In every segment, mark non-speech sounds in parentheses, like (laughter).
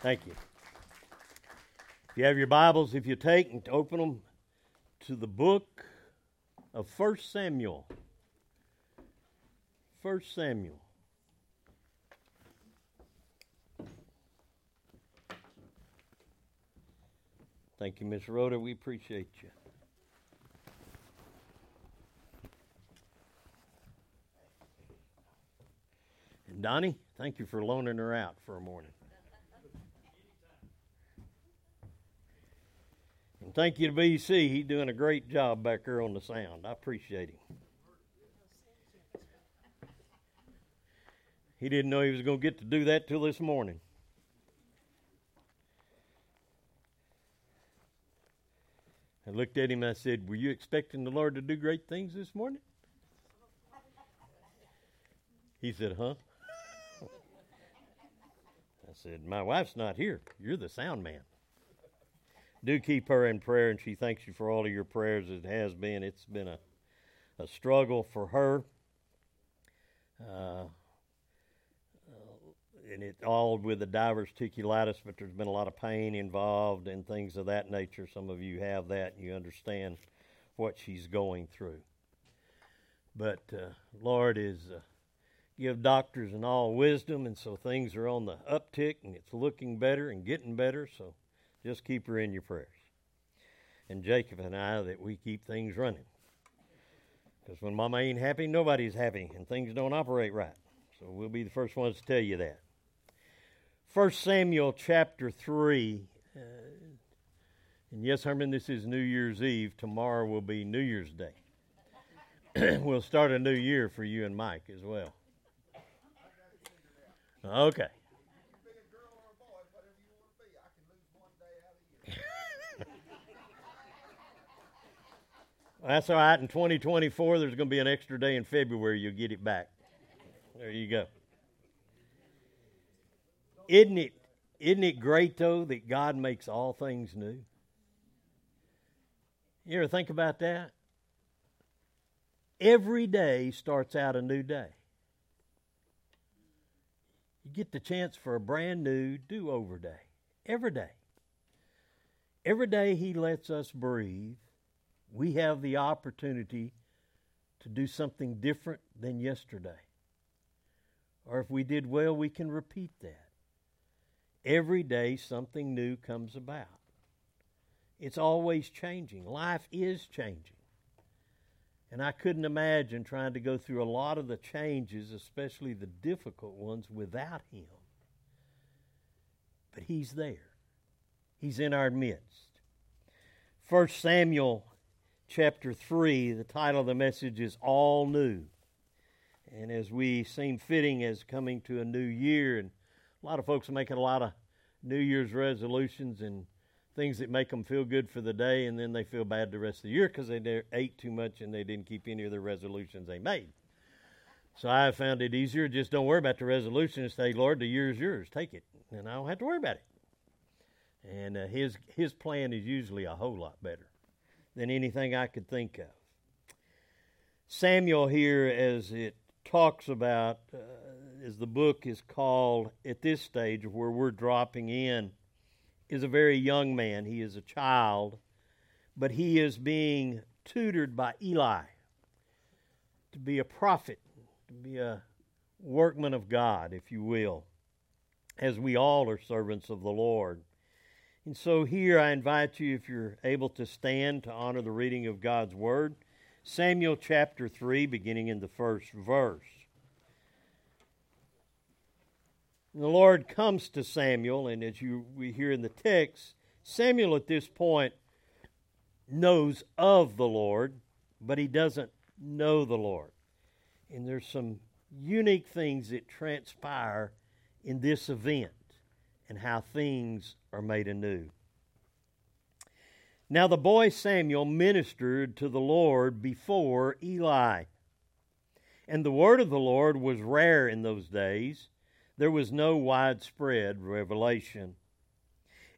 Thank you. If you have your Bibles, if you take and open them to the book of 1 Samuel. 1 Samuel. Thank you, Miss Rhoda. We appreciate you. And Donnie, thank you for loaning her out for a morning. And thank you to BC. He's doing a great job back there on the sound. I appreciate him. He didn't know he was going to get to do that till this morning. I looked at him I said, Were you expecting the Lord to do great things this morning? He said, Huh? I said, My wife's not here. You're the sound man. Do keep her in prayer, and she thanks you for all of your prayers. It has been. It's been a, a struggle for her. Uh, and it all with the diverticulitis, but there's been a lot of pain involved and things of that nature. Some of you have that, and you understand what she's going through. But uh, Lord is uh, give doctors and all wisdom, and so things are on the uptick, and it's looking better and getting better. So just keep her in your prayers. And Jacob and I that we keep things running. Because when Mama ain't happy, nobody's happy, and things don't operate right. So we'll be the first ones to tell you that. 1 Samuel chapter 3. Uh, and yes, Herman, this is New Year's Eve. Tomorrow will be New Year's Day. (clears throat) we'll start a new year for you and Mike as well. Okay. That's all right. In 2024, there's going to be an extra day in February. You'll get it back. There you go. Isn't it, isn't it great, though, that God makes all things new? You ever think about that? Every day starts out a new day. You get the chance for a brand new do over day. Every day. Every day He lets us breathe, we have the opportunity to do something different than yesterday. Or if we did well, we can repeat that. Every day something new comes about. It's always changing. Life is changing. And I couldn't imagine trying to go through a lot of the changes, especially the difficult ones, without Him. But He's there, He's in our midst. 1 Samuel chapter 3, the title of the message is All New. And as we seem fitting as coming to a new year, and a lot of folks are making a lot of New Year's resolutions and things that make them feel good for the day, and then they feel bad the rest of the year because they ate too much and they didn't keep any of the resolutions they made. So I found it easier. Just don't worry about the resolution and say, Lord, the year is yours. Take it. And I don't have to worry about it. And uh, his, his plan is usually a whole lot better than anything I could think of. Samuel, here, as it talks about, uh, as the book is called at this stage where we're dropping in, is a very young man. He is a child, but he is being tutored by Eli to be a prophet, to be a workman of God, if you will, as we all are servants of the Lord. And so here I invite you, if you're able to stand to honor the reading of God's Word, Samuel chapter 3, beginning in the first verse. And the Lord comes to Samuel, and as you we hear in the text, Samuel at this point knows of the Lord, but he doesn't know the Lord. And there's some unique things that transpire in this event and how things are made anew. Now the boy Samuel ministered to the Lord before Eli. And the word of the Lord was rare in those days there was no widespread revelation.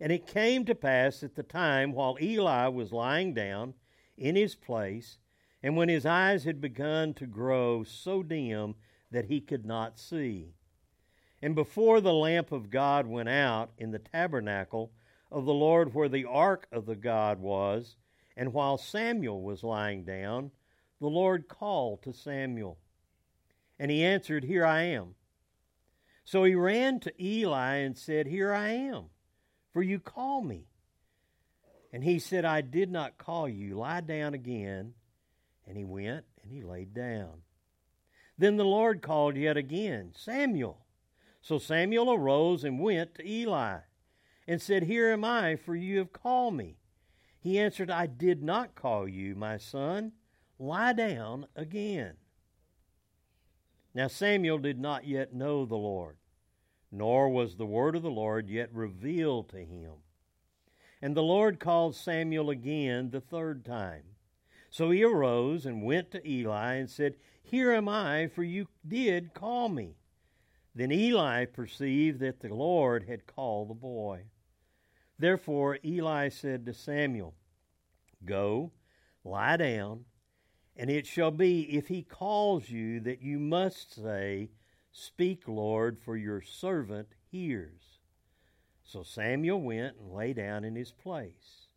And it came to pass at the time while Eli was lying down in his place, and when his eyes had begun to grow so dim that he could not see. And before the lamp of God went out in the tabernacle of the Lord where the ark of the God was, and while Samuel was lying down, the Lord called to Samuel. And he answered, Here I am. So he ran to Eli and said, Here I am, for you call me. And he said, I did not call you. Lie down again. And he went and he laid down. Then the Lord called yet again, Samuel. So Samuel arose and went to Eli and said, Here am I, for you have called me. He answered, I did not call you, my son. Lie down again. Now Samuel did not yet know the Lord, nor was the word of the Lord yet revealed to him. And the Lord called Samuel again the third time. So he arose and went to Eli and said, Here am I, for you did call me. Then Eli perceived that the Lord had called the boy. Therefore Eli said to Samuel, Go, lie down, and it shall be, if he calls you, that you must say, Speak, Lord, for your servant hears. So Samuel went and lay down in his place.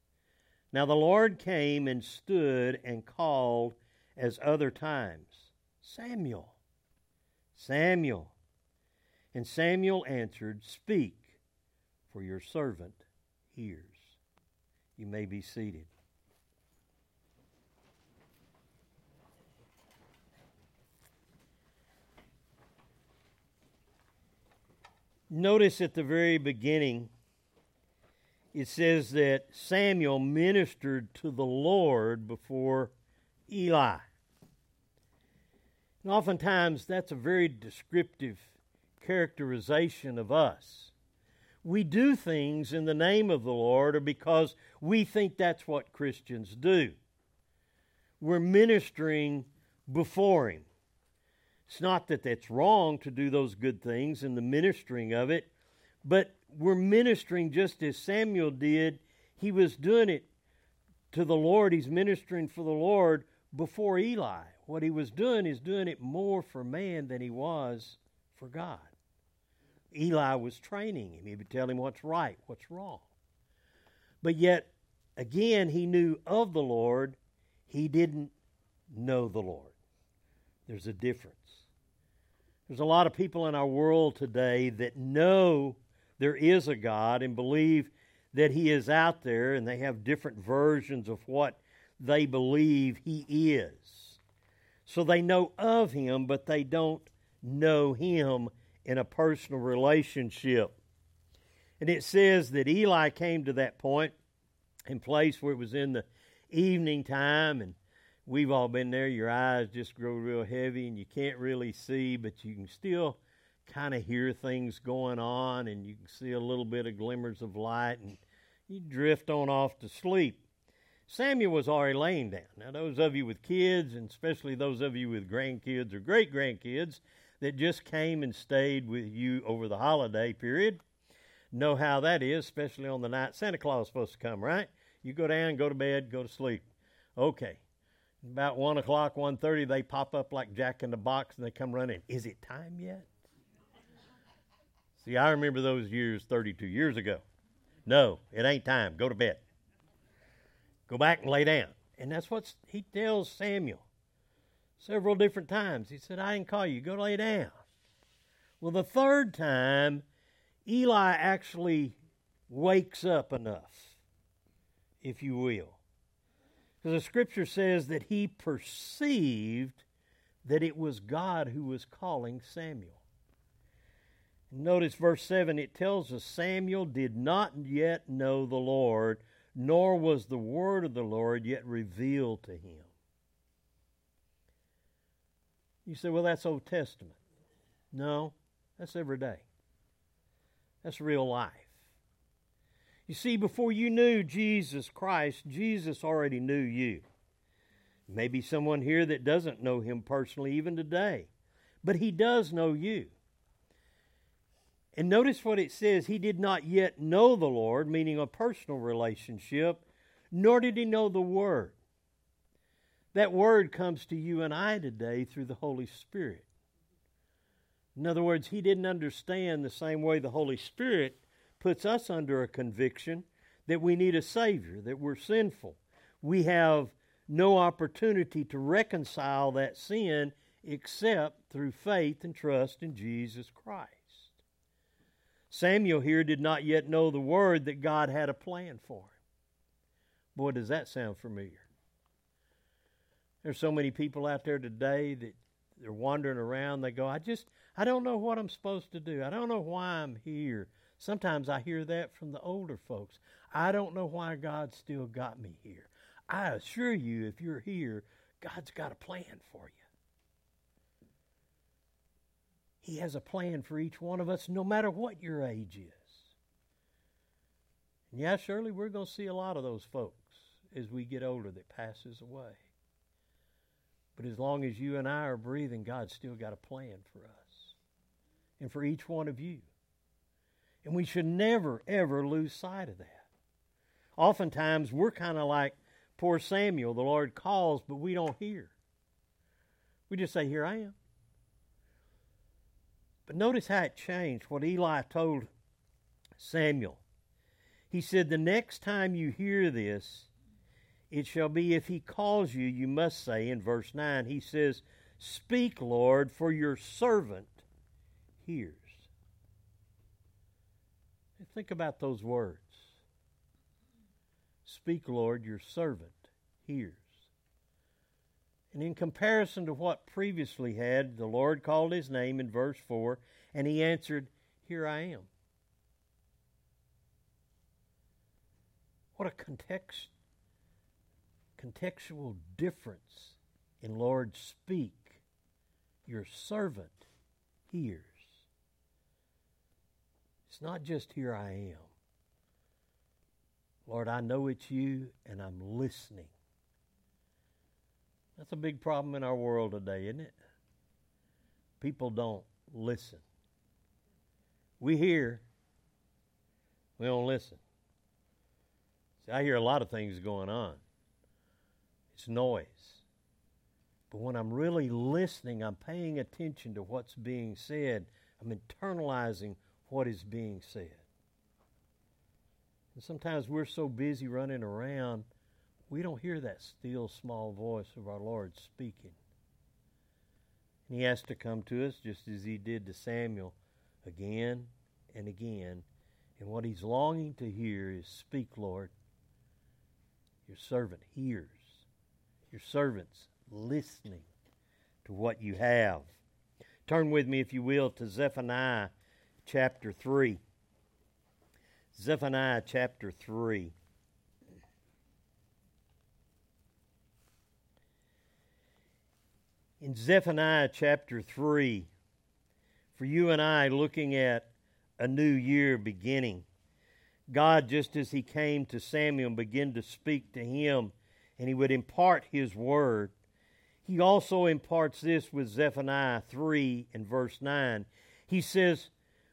Now the Lord came and stood and called as other times, Samuel, Samuel. And Samuel answered, Speak, for your servant hears. You may be seated. Notice at the very beginning, it says that Samuel ministered to the Lord before Eli. And oftentimes, that's a very descriptive characterization of us. We do things in the name of the Lord or because we think that's what Christians do. We're ministering before Him. It's not that that's wrong to do those good things in the ministering of it, but we're ministering just as Samuel did. He was doing it to the Lord, he's ministering for the Lord before Eli. What he was doing is doing it more for man than he was for God. Eli was training him. He would tell him what's right, what's wrong. But yet, again, he knew of the Lord. He didn't know the Lord. There's a difference. There's a lot of people in our world today that know there is a God and believe that He is out there, and they have different versions of what they believe He is. So they know of Him, but they don't know Him in a personal relationship. And it says that Eli came to that point in place where it was in the evening time, and we've all been there. Your eyes just grow real heavy, and you can't really see, but you can still kind of hear things going on, and you can see a little bit of glimmers of light, and you drift on off to sleep. Samuel was already laying down. Now, those of you with kids, and especially those of you with grandkids or great grandkids, that just came and stayed with you over the holiday period know how that is, especially on the night Santa Claus is supposed to come, right? You go down, go to bed, go to sleep. Okay. About one o'clock, one thirty, they pop up like Jack in the Box and they come running. Is it time yet? See, I remember those years 32 years ago. No, it ain't time. Go to bed. Go back and lay down. And that's what he tells Samuel several different times. He said, I didn't call you. Go lay down. Well, the third time, Eli actually wakes up enough, if you will. Because the scripture says that he perceived that it was God who was calling Samuel. Notice verse 7, it tells us Samuel did not yet know the Lord, nor was the word of the Lord yet revealed to him. You say, well, that's Old Testament. No, that's every day. That's real life. You see, before you knew Jesus Christ, Jesus already knew you. Maybe someone here that doesn't know him personally even today, but he does know you. And notice what it says He did not yet know the Lord, meaning a personal relationship, nor did he know the Word. That word comes to you and I today through the Holy Spirit. In other words, he didn't understand the same way the Holy Spirit puts us under a conviction that we need a Savior, that we're sinful. We have no opportunity to reconcile that sin except through faith and trust in Jesus Christ. Samuel here did not yet know the word that God had a plan for him. Boy, does that sound familiar. There's so many people out there today that they're wandering around. They go, I just, I don't know what I'm supposed to do. I don't know why I'm here. Sometimes I hear that from the older folks. I don't know why God still got me here. I assure you, if you're here, God's got a plan for you. He has a plan for each one of us, no matter what your age is. And yeah, surely we're going to see a lot of those folks as we get older that passes away. But as long as you and I are breathing, God's still got a plan for us and for each one of you. And we should never, ever lose sight of that. Oftentimes, we're kind of like poor Samuel. The Lord calls, but we don't hear. We just say, Here I am. But notice how it changed what Eli told Samuel. He said, The next time you hear this, it shall be if he calls you, you must say in verse 9, he says, Speak, Lord, for your servant hears. Think about those words. Speak, Lord, your servant hears. And in comparison to what previously had, the Lord called his name in verse 4, and he answered, Here I am. What a context contextual difference in Lord speak. Your servant hears. It's not just here I am. Lord, I know it's you and I'm listening. That's a big problem in our world today, isn't it? People don't listen. We hear, we don't listen. See, I hear a lot of things going on. It's noise. But when I'm really listening, I'm paying attention to what's being said. I'm internalizing what is being said. And sometimes we're so busy running around, we don't hear that still small voice of our Lord speaking. And he has to come to us just as he did to Samuel again and again. And what he's longing to hear is, Speak, Lord. Your servant hears your servants listening to what you have. Turn with me, if you will, to Zephaniah chapter 3. Zephaniah chapter 3. In Zephaniah chapter 3, for you and I looking at a new year beginning, God, just as He came to Samuel, began to speak to him and he would impart his word. He also imparts this with Zephaniah 3 and verse 9. He says,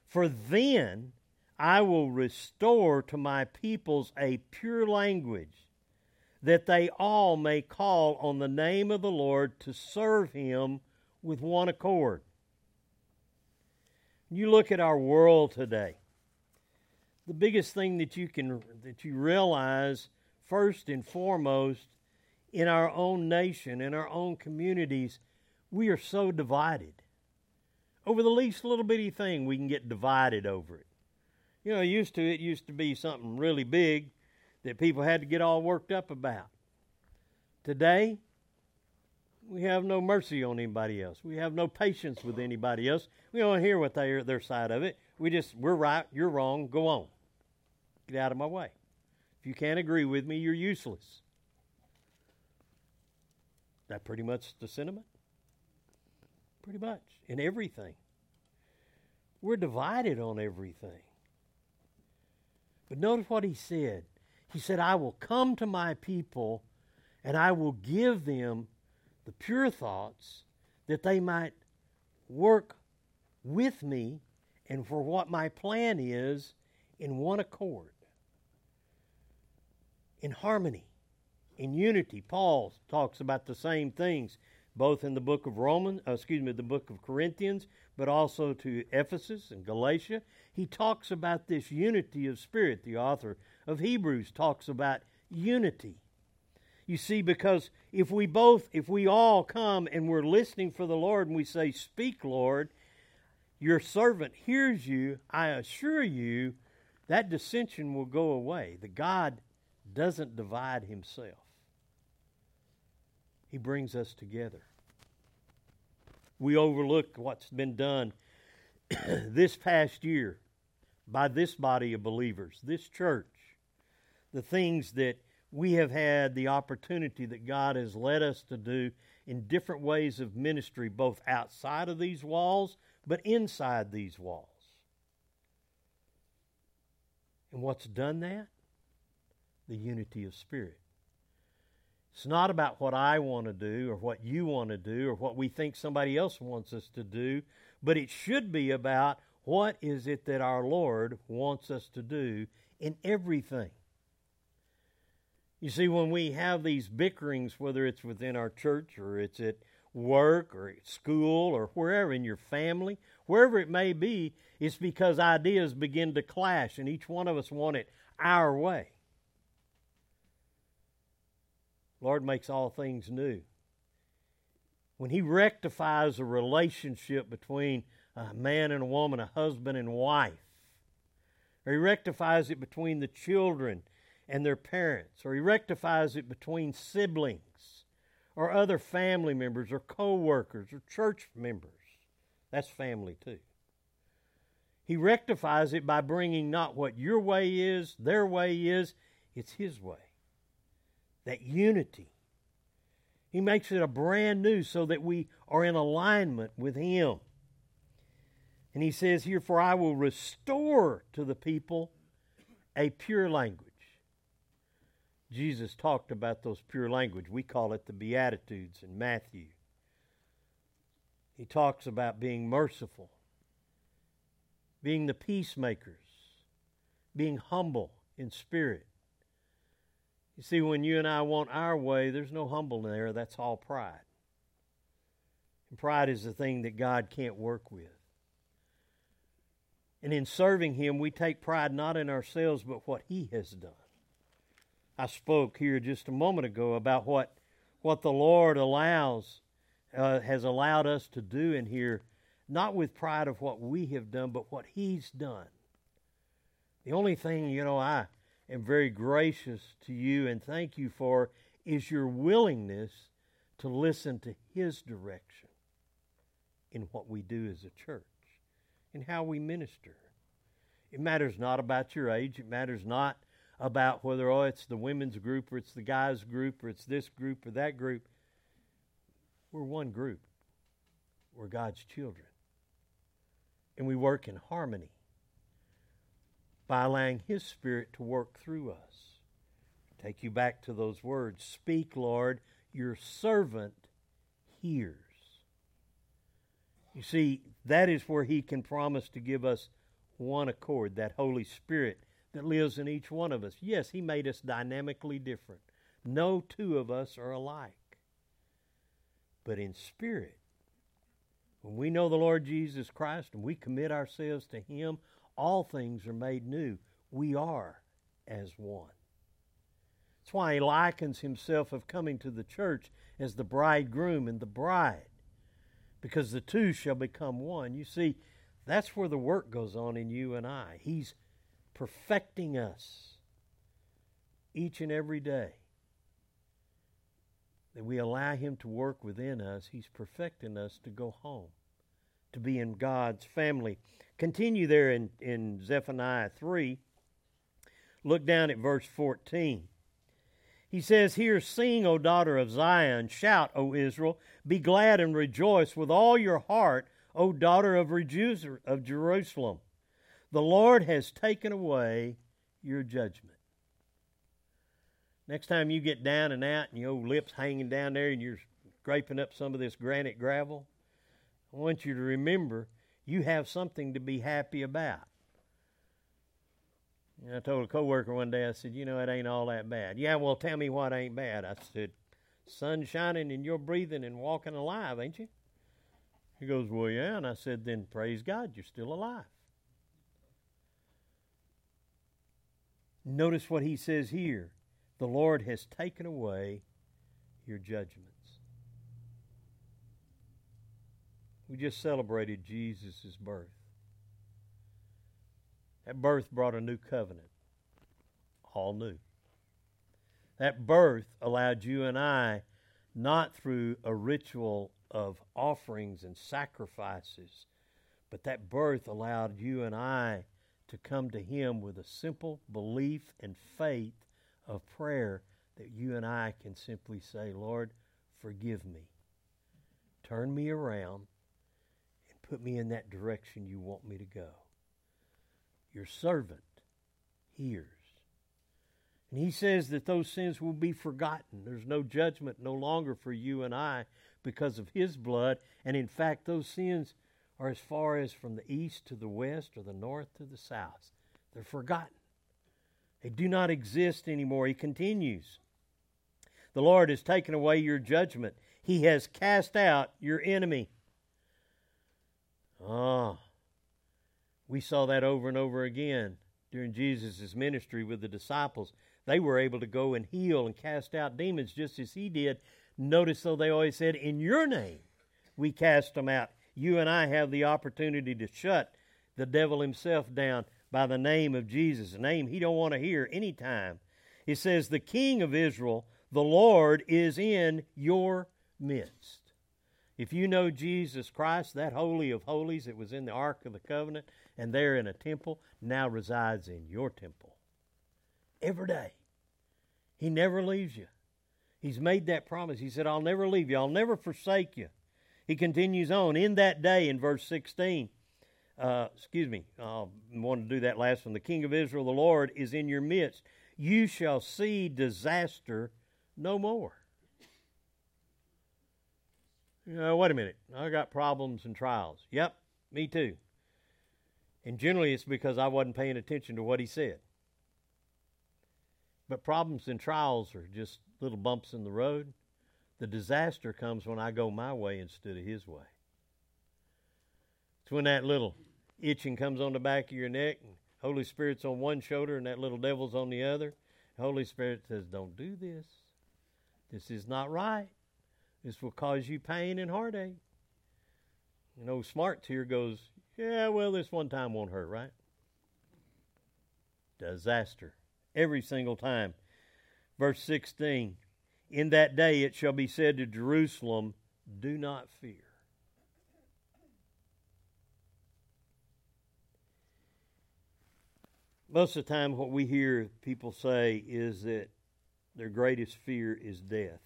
For then I will restore to my peoples a pure language, that they all may call on the name of the Lord to serve him with one accord. You look at our world today. The biggest thing that you can that you realize first and foremost, in our own nation, in our own communities, we are so divided. Over the least little bitty thing, we can get divided over it. You know, used to it used to be something really big that people had to get all worked up about. Today, we have no mercy on anybody else. We have no patience with anybody else. We don't hear what they their side of it. We just we're right, you're wrong, go on. Get out of my way. If you can't agree with me, you're useless. That pretty much the sentiment? Pretty much. In everything. We're divided on everything. But notice what he said. He said, I will come to my people and I will give them the pure thoughts that they might work with me and for what my plan is in one accord in harmony, in unity. Paul talks about the same things both in the book of Romans, uh, excuse me, the book of Corinthians, but also to Ephesus and Galatia. He talks about this unity of spirit. The author of Hebrews talks about unity. You see, because if we both, if we all come and we're listening for the Lord and we say, Speak, Lord, your servant hears you, I assure you, that dissension will go away. The God doesn't divide himself, He brings us together. We overlook what's been done (clears throat) this past year by this body of believers, this church, the things that we have had the opportunity that God has led us to do in different ways of ministry, both outside of these walls, but inside these walls. And what's done that? The unity of spirit. It's not about what I want to do or what you want to do or what we think somebody else wants us to do, but it should be about what is it that our Lord wants us to do in everything. You see, when we have these bickerings, whether it's within our church or it's at work or at school or wherever in your family, wherever it may be, it's because ideas begin to clash and each one of us want it our way. Lord makes all things new. When He rectifies a relationship between a man and a woman, a husband and wife, or He rectifies it between the children and their parents, or He rectifies it between siblings, or other family members, or co workers, or church members. That's family too. He rectifies it by bringing not what your way is, their way is, it's His way that unity. He makes it a brand new so that we are in alignment with Him. And He says here, For I will restore to the people a pure language. Jesus talked about those pure language. We call it the Beatitudes in Matthew. He talks about being merciful, being the peacemakers, being humble in spirit, you see, when you and I want our way, there's no humble there. That's all pride. And pride is the thing that God can't work with. And in serving Him, we take pride not in ourselves, but what He has done. I spoke here just a moment ago about what, what the Lord allows, uh, has allowed us to do in here, not with pride of what we have done, but what He's done. The only thing, you know, I am very gracious to you and thank you for is your willingness to listen to His direction in what we do as a church, in how we minister. It matters not about your age. It matters not about whether, oh, it's the women's group or it's the guys' group or it's this group or that group. We're one group. We're God's children. And we work in harmony by allowing His Spirit to work through us. Take you back to those words Speak, Lord, your servant hears. You see, that is where He can promise to give us one accord, that Holy Spirit that lives in each one of us. Yes, He made us dynamically different. No two of us are alike. But in spirit, when we know the Lord Jesus Christ and we commit ourselves to Him, all things are made new. We are as one. That's why he likens himself of coming to the church as the bridegroom and the bride, because the two shall become one. You see, that's where the work goes on in you and I. He's perfecting us each and every day. That we allow Him to work within us, He's perfecting us to go home, to be in God's family. Continue there in, in Zephaniah 3. Look down at verse 14. He says here, Sing, O daughter of Zion, shout, O Israel, be glad and rejoice with all your heart, O daughter of, of Jerusalem. The Lord has taken away your judgment. Next time you get down and out and your lips hanging down there and you're scraping up some of this granite gravel, I want you to remember you have something to be happy about. And I told a coworker one day, I said, you know, it ain't all that bad. Yeah, well, tell me what ain't bad. I said, sun shining and you're breathing and walking alive, ain't you? He goes, Well, yeah. And I said, Then praise God, you're still alive. Notice what he says here the Lord has taken away your judgments. We just celebrated Jesus' birth. That birth brought a new covenant, all new. That birth allowed you and I, not through a ritual of offerings and sacrifices, but that birth allowed you and I to come to Him with a simple belief and faith of prayer that you and I can simply say, Lord, forgive me. Turn me around put me in that direction you want me to go. Your servant hears. And he says that those sins will be forgotten. There's no judgment no longer for you and I because of his blood. And in fact, those sins are as far as from the east to the west or the north to the south. They're forgotten. They do not exist anymore. He continues. The Lord has taken away your judgment. He has cast out your enemy. Ah, we saw that over and over again during Jesus' ministry with the disciples. They were able to go and heal and cast out demons just as he did. Notice, though, they always said, In your name we cast them out you and I have the opportunity to shut the devil himself down by the name of Jesus, a name he don't want to hear anytime. He says, The King of Israel, the Lord, is in your midst. If you know Jesus Christ, that Holy of Holies that was in the Ark of the Covenant and there in a temple, now resides in your temple. Every day. He never leaves you. He's made that promise. He said, I'll never leave you, I'll never forsake you. He continues on. In that day, in verse 16, uh, excuse me, I want to do that last one. The King of Israel, the Lord, is in your midst. You shall see disaster no more. Know, wait a minute. I got problems and trials. Yep, me too. And generally, it's because I wasn't paying attention to what he said. But problems and trials are just little bumps in the road. The disaster comes when I go my way instead of his way. It's when that little itching comes on the back of your neck and Holy Spirit's on one shoulder and that little devil's on the other. The Holy Spirit says, Don't do this. This is not right. This will cause you pain and heartache. You know, Smarts here goes, Yeah, well, this one time won't hurt, right? Disaster. Every single time. Verse 16 in that day it shall be said to Jerusalem, Do not fear. Most of the time, what we hear people say is that their greatest fear is death.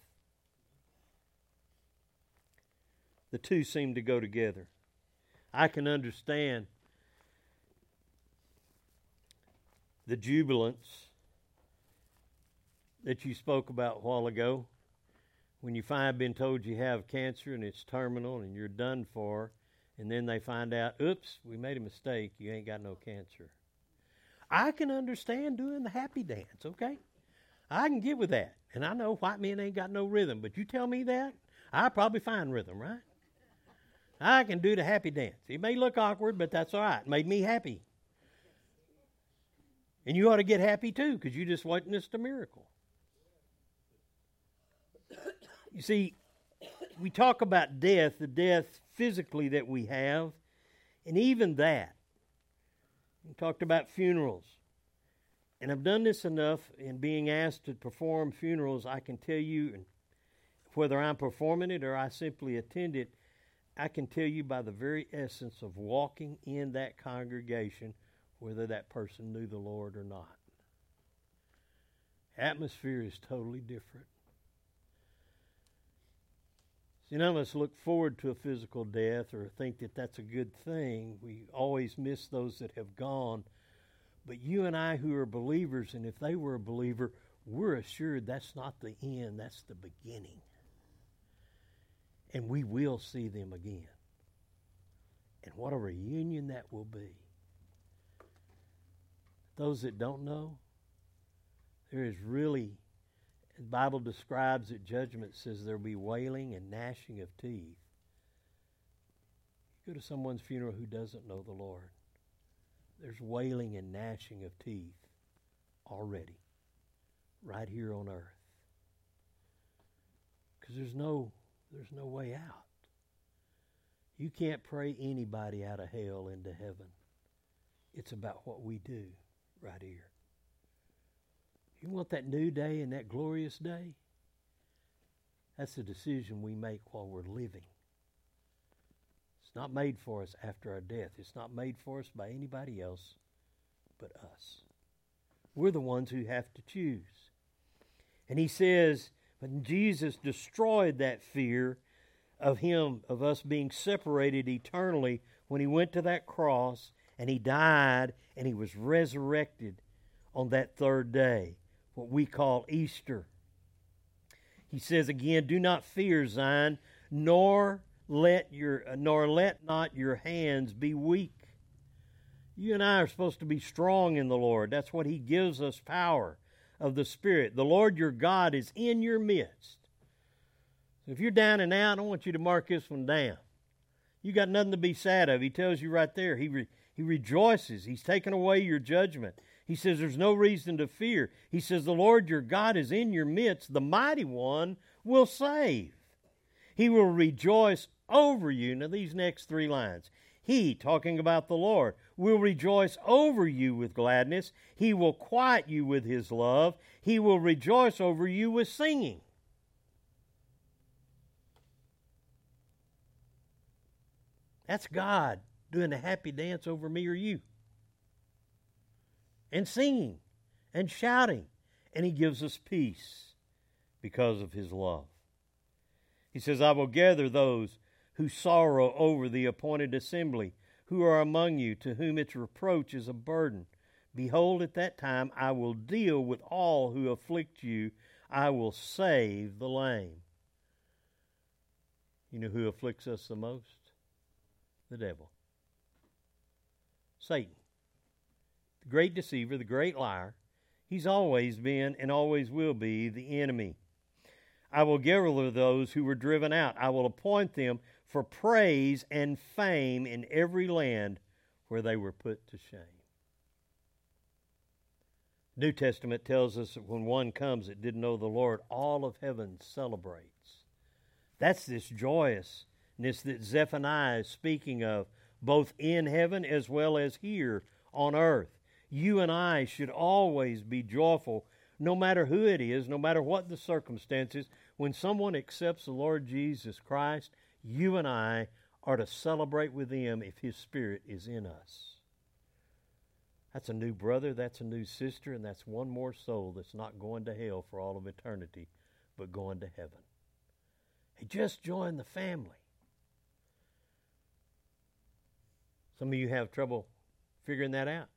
The two seem to go together. I can understand the jubilance that you spoke about a while ago. When you find been told you have cancer and it's terminal and you're done for, and then they find out, oops, we made a mistake, you ain't got no cancer. I can understand doing the happy dance, okay? I can get with that. And I know white men ain't got no rhythm, but you tell me that, I probably find rhythm, right? I can do the happy dance. It may look awkward, but that's all right. It made me happy. And you ought to get happy too, because you just witnessed a miracle. You see, we talk about death, the death physically that we have, and even that. We talked about funerals. And I've done this enough in being asked to perform funerals, I can tell you, whether I'm performing it or I simply attend it, I can tell you by the very essence of walking in that congregation whether that person knew the Lord or not. Atmosphere is totally different. See, none of us look forward to a physical death or think that that's a good thing. We always miss those that have gone. But you and I, who are believers, and if they were a believer, we're assured that's not the end, that's the beginning. And we will see them again. And what a reunion that will be. Those that don't know, there is really The Bible describes that judgment says there'll be wailing and gnashing of teeth. You go to someone's funeral who doesn't know the Lord. There's wailing and gnashing of teeth already, right here on earth. Because there's no there's no way out. You can't pray anybody out of hell into heaven. It's about what we do right here. You want that new day and that glorious day? That's a decision we make while we're living. It's not made for us after our death. It's not made for us by anybody else but us. We're the ones who have to choose. And he says, when Jesus destroyed that fear of him, of us being separated eternally, when he went to that cross and he died and he was resurrected on that third day, what we call Easter. He says again, Do not fear, Zion, nor let your nor let not your hands be weak. You and I are supposed to be strong in the Lord. That's what He gives us power of the Spirit. The Lord your God is in your midst. If you're down and out, I want you to mark this one down. You got nothing to be sad of. He tells you right there. He re, he rejoices. He's taken away your judgment. He says there's no reason to fear. He says the Lord your God is in your midst. The mighty one will save. He will rejoice over you. Now, these next three lines. He, talking about the Lord, will rejoice over you with gladness. He will quiet you with his love. He will rejoice over you with singing. That's God doing a happy dance over me or you. And singing and shouting. And He gives us peace because of His love. He says, I will gather those who sorrow over the appointed assembly, who are among you, to whom its reproach is a burden. Behold, at that time I will deal with all who afflict you. I will save the lame. You know who afflicts us the most? The devil. Satan. The great deceiver, the great liar. He's always been and always will be the enemy. I will gather those who were driven out. I will appoint them for praise and fame in every land where they were put to shame. New Testament tells us that when one comes that didn't know the Lord, all of heaven celebrates. That's this joyousness that Zephaniah is speaking of, both in heaven as well as here on earth. You and I should always be joyful, no matter who it is, no matter what the circumstances, when someone accepts the Lord Jesus Christ, you and I are to celebrate with them if His Spirit is in us. That's a new brother, that's a new sister, and that's one more soul that's not going to hell for all of eternity, but going to heaven. He just joined the family. Some of you have trouble figuring that out.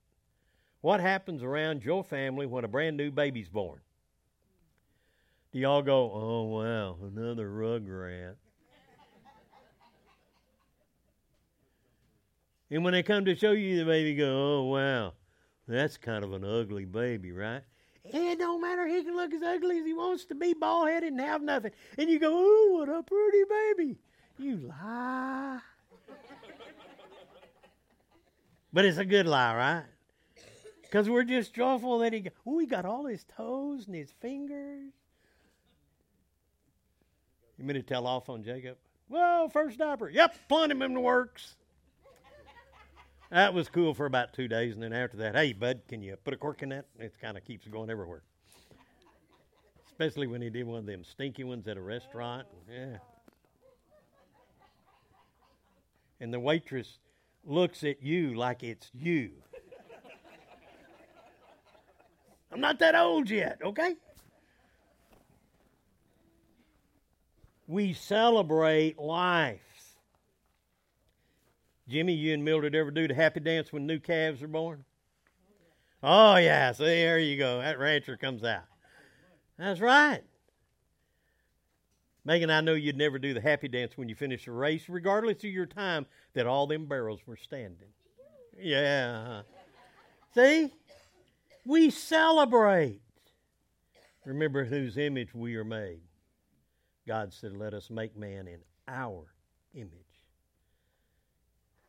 What happens around your family when a brand new baby's born? Do y'all go, oh, wow, another rug rugrat? And when they come to show you the baby, go, oh, wow, that's kind of an ugly baby, right? It don't matter. He can look as ugly as he wants to be, bald headed, and have nothing. And you go, oh, what a pretty baby. You lie. but it's a good lie, right? Because we're just joyful that he, got, oh, he got all his toes and his fingers. You mean to tell off on Jacob? Well, first diaper. Yep, plenty him in the works. That was cool for about two days, and then after that, hey, bud, can you put a cork in that? It kind of keeps going everywhere. Especially when he did one of them stinky ones at a restaurant. Yeah. And the waitress looks at you like it's you. I'm not that old yet, okay? we celebrate life. Jimmy, you and Mildred ever do the happy dance when new calves are born? Oh, yeah. See, there you go. That rancher comes out. That's right. Megan, I know you'd never do the happy dance when you finish a race, regardless of your time, that all them barrels were standing. Yeah. Uh-huh. See? We celebrate. Remember whose image we are made. God said, Let us make man in our image.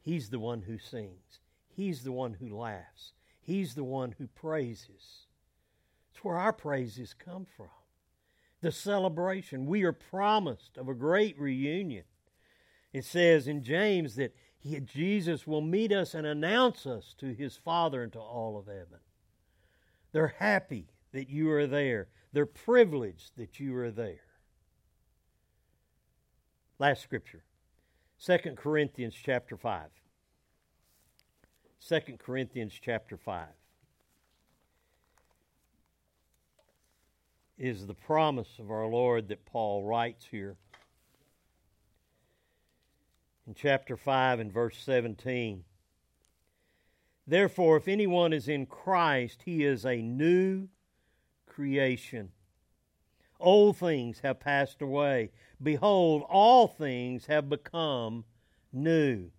He's the one who sings, He's the one who laughs, He's the one who praises. It's where our praises come from. The celebration. We are promised of a great reunion. It says in James that he, Jesus will meet us and announce us to his Father and to all of heaven. They're happy that you are there. They're privileged that you are there. Last scripture. 2 Corinthians chapter 5. 2 Corinthians chapter 5 is the promise of our Lord that Paul writes here. In chapter 5 and verse 17. Therefore, if anyone is in Christ, he is a new creation. Old things have passed away. Behold, all things have become new.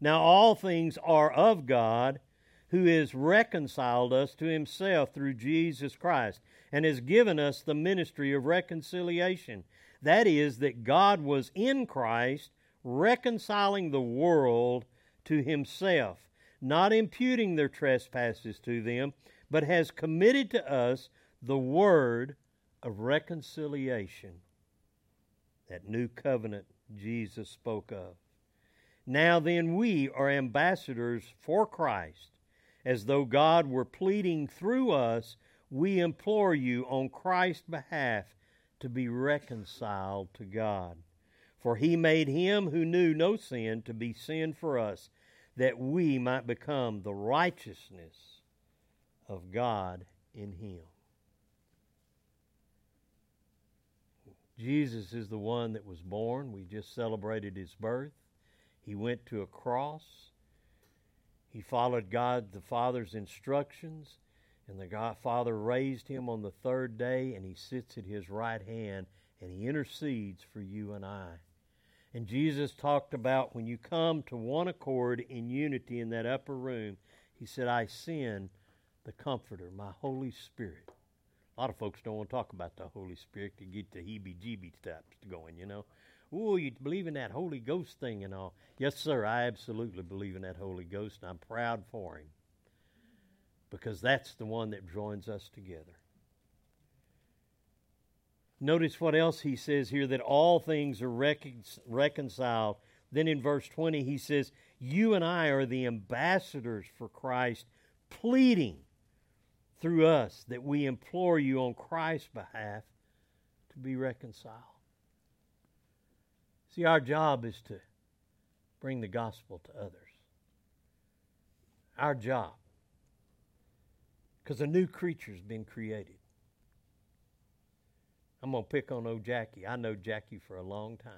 Now, all things are of God, who has reconciled us to himself through Jesus Christ, and has given us the ministry of reconciliation. That is, that God was in Christ, reconciling the world to himself not imputing their trespasses to them, but has committed to us the word of reconciliation. That new covenant Jesus spoke of. Now then, we are ambassadors for Christ. As though God were pleading through us, we implore you on Christ's behalf to be reconciled to God. For he made him who knew no sin to be sin for us that we might become the righteousness of God in Him. Jesus is the one that was born. We just celebrated His birth. He went to a cross. He followed God the Father's instructions, and the God Father raised him on the third day, and he sits at his right hand, and he intercedes for you and I. And Jesus talked about when you come to one accord in unity in that upper room, he said, I send the Comforter, my Holy Spirit. A lot of folks don't want to talk about the Holy Spirit to get the heebie jeebie steps going, you know. Oh, you believe in that Holy Ghost thing and all. Yes, sir, I absolutely believe in that Holy Ghost, and I'm proud for him. Because that's the one that joins us together. Notice what else he says here that all things are recon- reconciled. Then in verse 20, he says, You and I are the ambassadors for Christ, pleading through us that we implore you on Christ's behalf to be reconciled. See, our job is to bring the gospel to others. Our job. Because a new creature's been created. I'm going to pick on old Jackie. I know Jackie for a long time.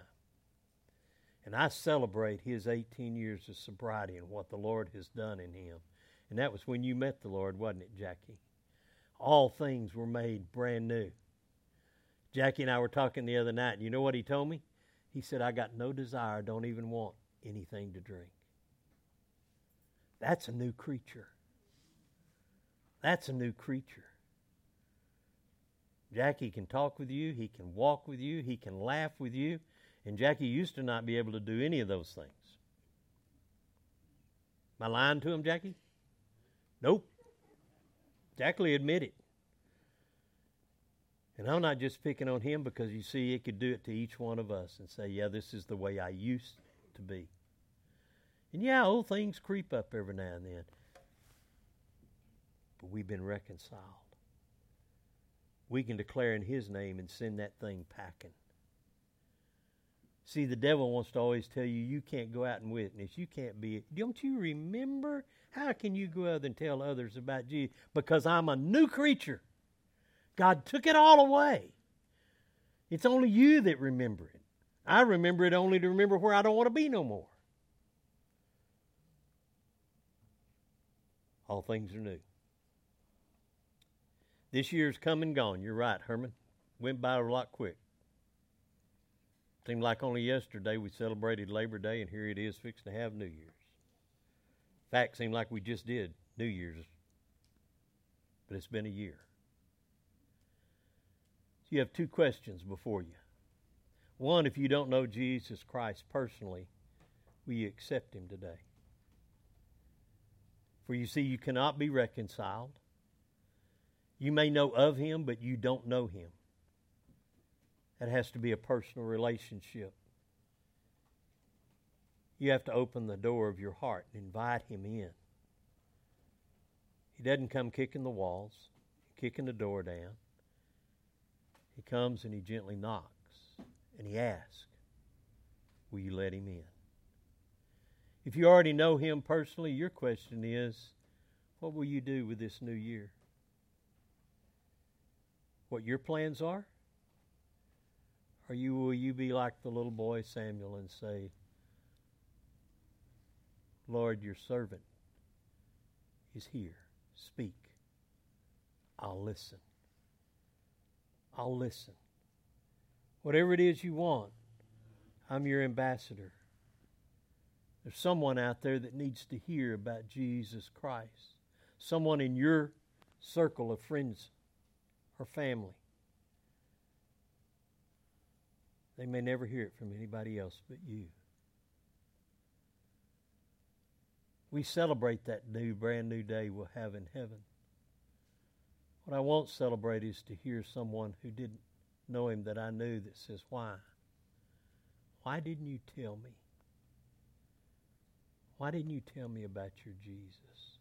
And I celebrate his 18 years of sobriety and what the Lord has done in him. And that was when you met the Lord, wasn't it, Jackie? All things were made brand new. Jackie and I were talking the other night, and you know what he told me? He said, I got no desire, don't even want anything to drink. That's a new creature. That's a new creature. Jackie can talk with you, he can walk with you, he can laugh with you. And Jackie used to not be able to do any of those things. Am I lying to him, Jackie? Nope. Jackie admitted. And I'm not just picking on him because you see, it could do it to each one of us and say, yeah, this is the way I used to be. And yeah, old things creep up every now and then. But we've been reconciled we can declare in His name and send that thing packing. See, the devil wants to always tell you you can't go out and witness. You can't be. Don't you remember? How can you go out and tell others about Jesus? Because I'm a new creature. God took it all away. It's only you that remember it. I remember it only to remember where I don't want to be no more. All things are new. This year's come and gone. You're right, Herman. Went by a lot quick. Seemed like only yesterday we celebrated Labor Day, and here it is fixing to have New Year's. In fact, seemed like we just did New Year's, but it's been a year. You have two questions before you. One, if you don't know Jesus Christ personally, will you accept him today? For you see, you cannot be reconciled. You may know of him, but you don't know him. That has to be a personal relationship. You have to open the door of your heart and invite him in. He doesn't come kicking the walls, kicking the door down. He comes and he gently knocks and he asks, Will you let him in? If you already know him personally, your question is, What will you do with this new year? What your plans are? Or you will you be like the little boy Samuel and say, Lord, your servant is here. Speak. I'll listen. I'll listen. Whatever it is you want, I'm your ambassador. There's someone out there that needs to hear about Jesus Christ. Someone in your circle of friends or family. They may never hear it from anybody else but you. We celebrate that new, brand new day we'll have in heaven. What I won't celebrate is to hear someone who didn't know him that I knew that says, Why? Why didn't you tell me? Why didn't you tell me about your Jesus?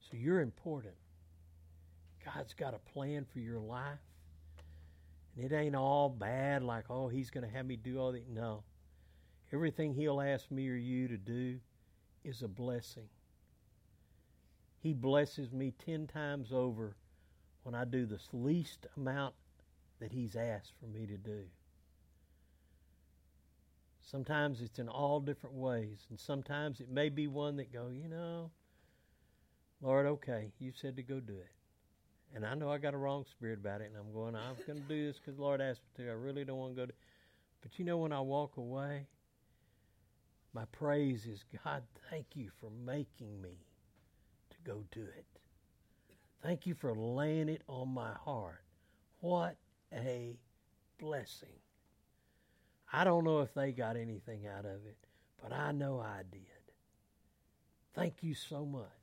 So you're important. God's got a plan for your life. And it ain't all bad, like, oh, he's going to have me do all that. No. Everything he'll ask me or you to do is a blessing. He blesses me ten times over when I do the least amount that He's asked for me to do. Sometimes it's in all different ways, and sometimes it may be one that go, you know, Lord, okay, you said to go do it. And I know I got a wrong spirit about it, and I'm going, I'm going to do this because the Lord asked me to. I really don't want to go to. But you know, when I walk away, my praise is, God, thank you for making me to go do it. Thank you for laying it on my heart. What a blessing. I don't know if they got anything out of it, but I know I did. Thank you so much.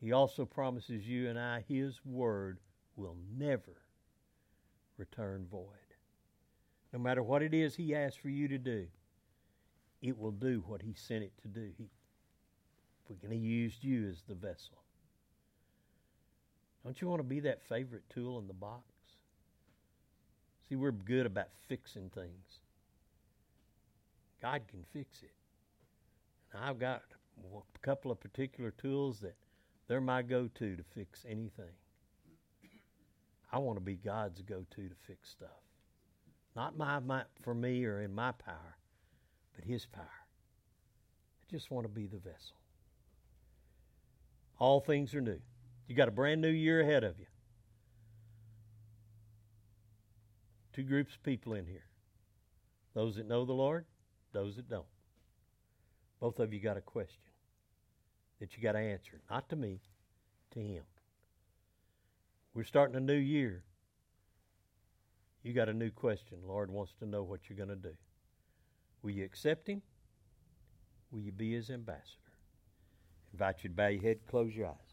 He also promises you and I His word will never return void. No matter what it is He asks for you to do, it will do what He sent it to do. He we're going to use you as the vessel. Don't you want to be that favorite tool in the box? See, we're good about fixing things. God can fix it. And I've got a couple of particular tools that they're my go to to fix anything. I want to be God's go to to fix stuff. Not my, my for me or in my power, but His power. I just want to be the vessel. All things are new. You got a brand new year ahead of you. Two groups of people in here those that know the Lord, those that don't. Both of you got a question that you got to answer, not to me, to Him. We're starting a new year. You got a new question. Lord wants to know what you're going to do. Will you accept Him? Will you be His ambassador? I invite you to bow your head, close your eyes.